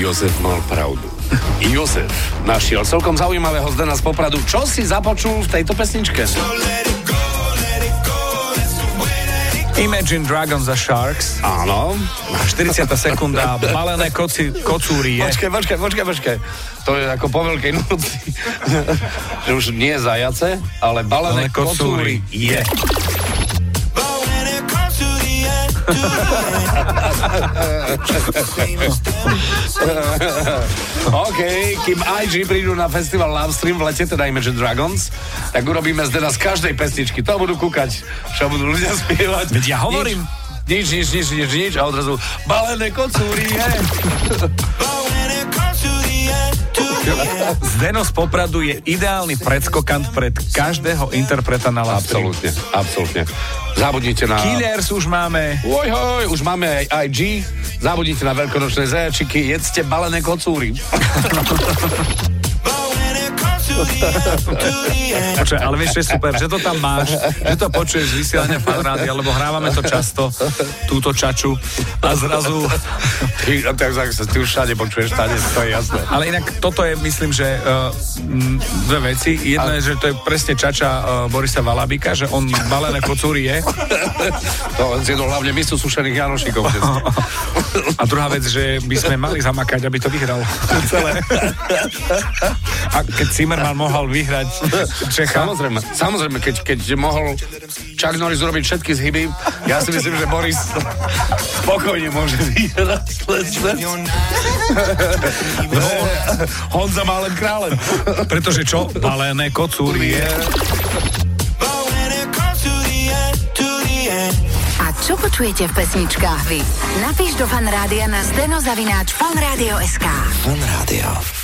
Jozef mal pravdu. Jozef našiel celkom zaujímavého Zdena z Popradu. Čo si započul v tejto pesničke? Imagine Dragons a Sharks. Áno. 40. sekunda, balené koci, kocúrie. Počkaj, počkaj, počkaj, počkaj. To je ako po veľkej noci. už nie zajace, ale balené kocúry je. OK, kým IG prídu na festival Love Stream v lete, teda Imagine Dragons, tak urobíme z z každej pesničky. To budú kúkať, čo budú ľudia spievať. Veď ja hovorím. Nič, nič, nič, nič, nič a odrazu balené kocúry, je. Zdeno z Popradu je ideálny predskokant pred každého interpreta na Love Stream. Absolútne, absolútne. Zabudnite na... Killers už máme. Oj, oj, už máme aj IG. Zabudnite na veľkonočné zajačiky, jedzte balené kocúry. Počuaj, ale vieš, je super, že to tam máš, že to počuješ z vysielania fan rádia, lebo hrávame to často, túto čaču a zrazu... Ty, tak, tak, ty už všade počuješ, všade, to je jasné. Ale inak toto je, myslím, že uh, dve veci. Jedno je, že to je presne čača uh, Borisa Valabika, že on balené kocúry je. To on zjedol hlavne misu sušených janošikov. A druhá vec, že by sme mali zamakať, aby to vyhral celé. A keď Zimmerman mohol vyhrať Čecha. Samozrejme, samozrejme, keď, keď mohol Chuck Norris urobiť všetky zhyby, ja si myslím, že Boris spokojne môže vyhrať. No, Honza má len kráľem. Pretože čo? Balené. A čo počujete v pesničkách vy? Napíš do fanrádia na steno zavináč fanradio.sk Fan Rádio.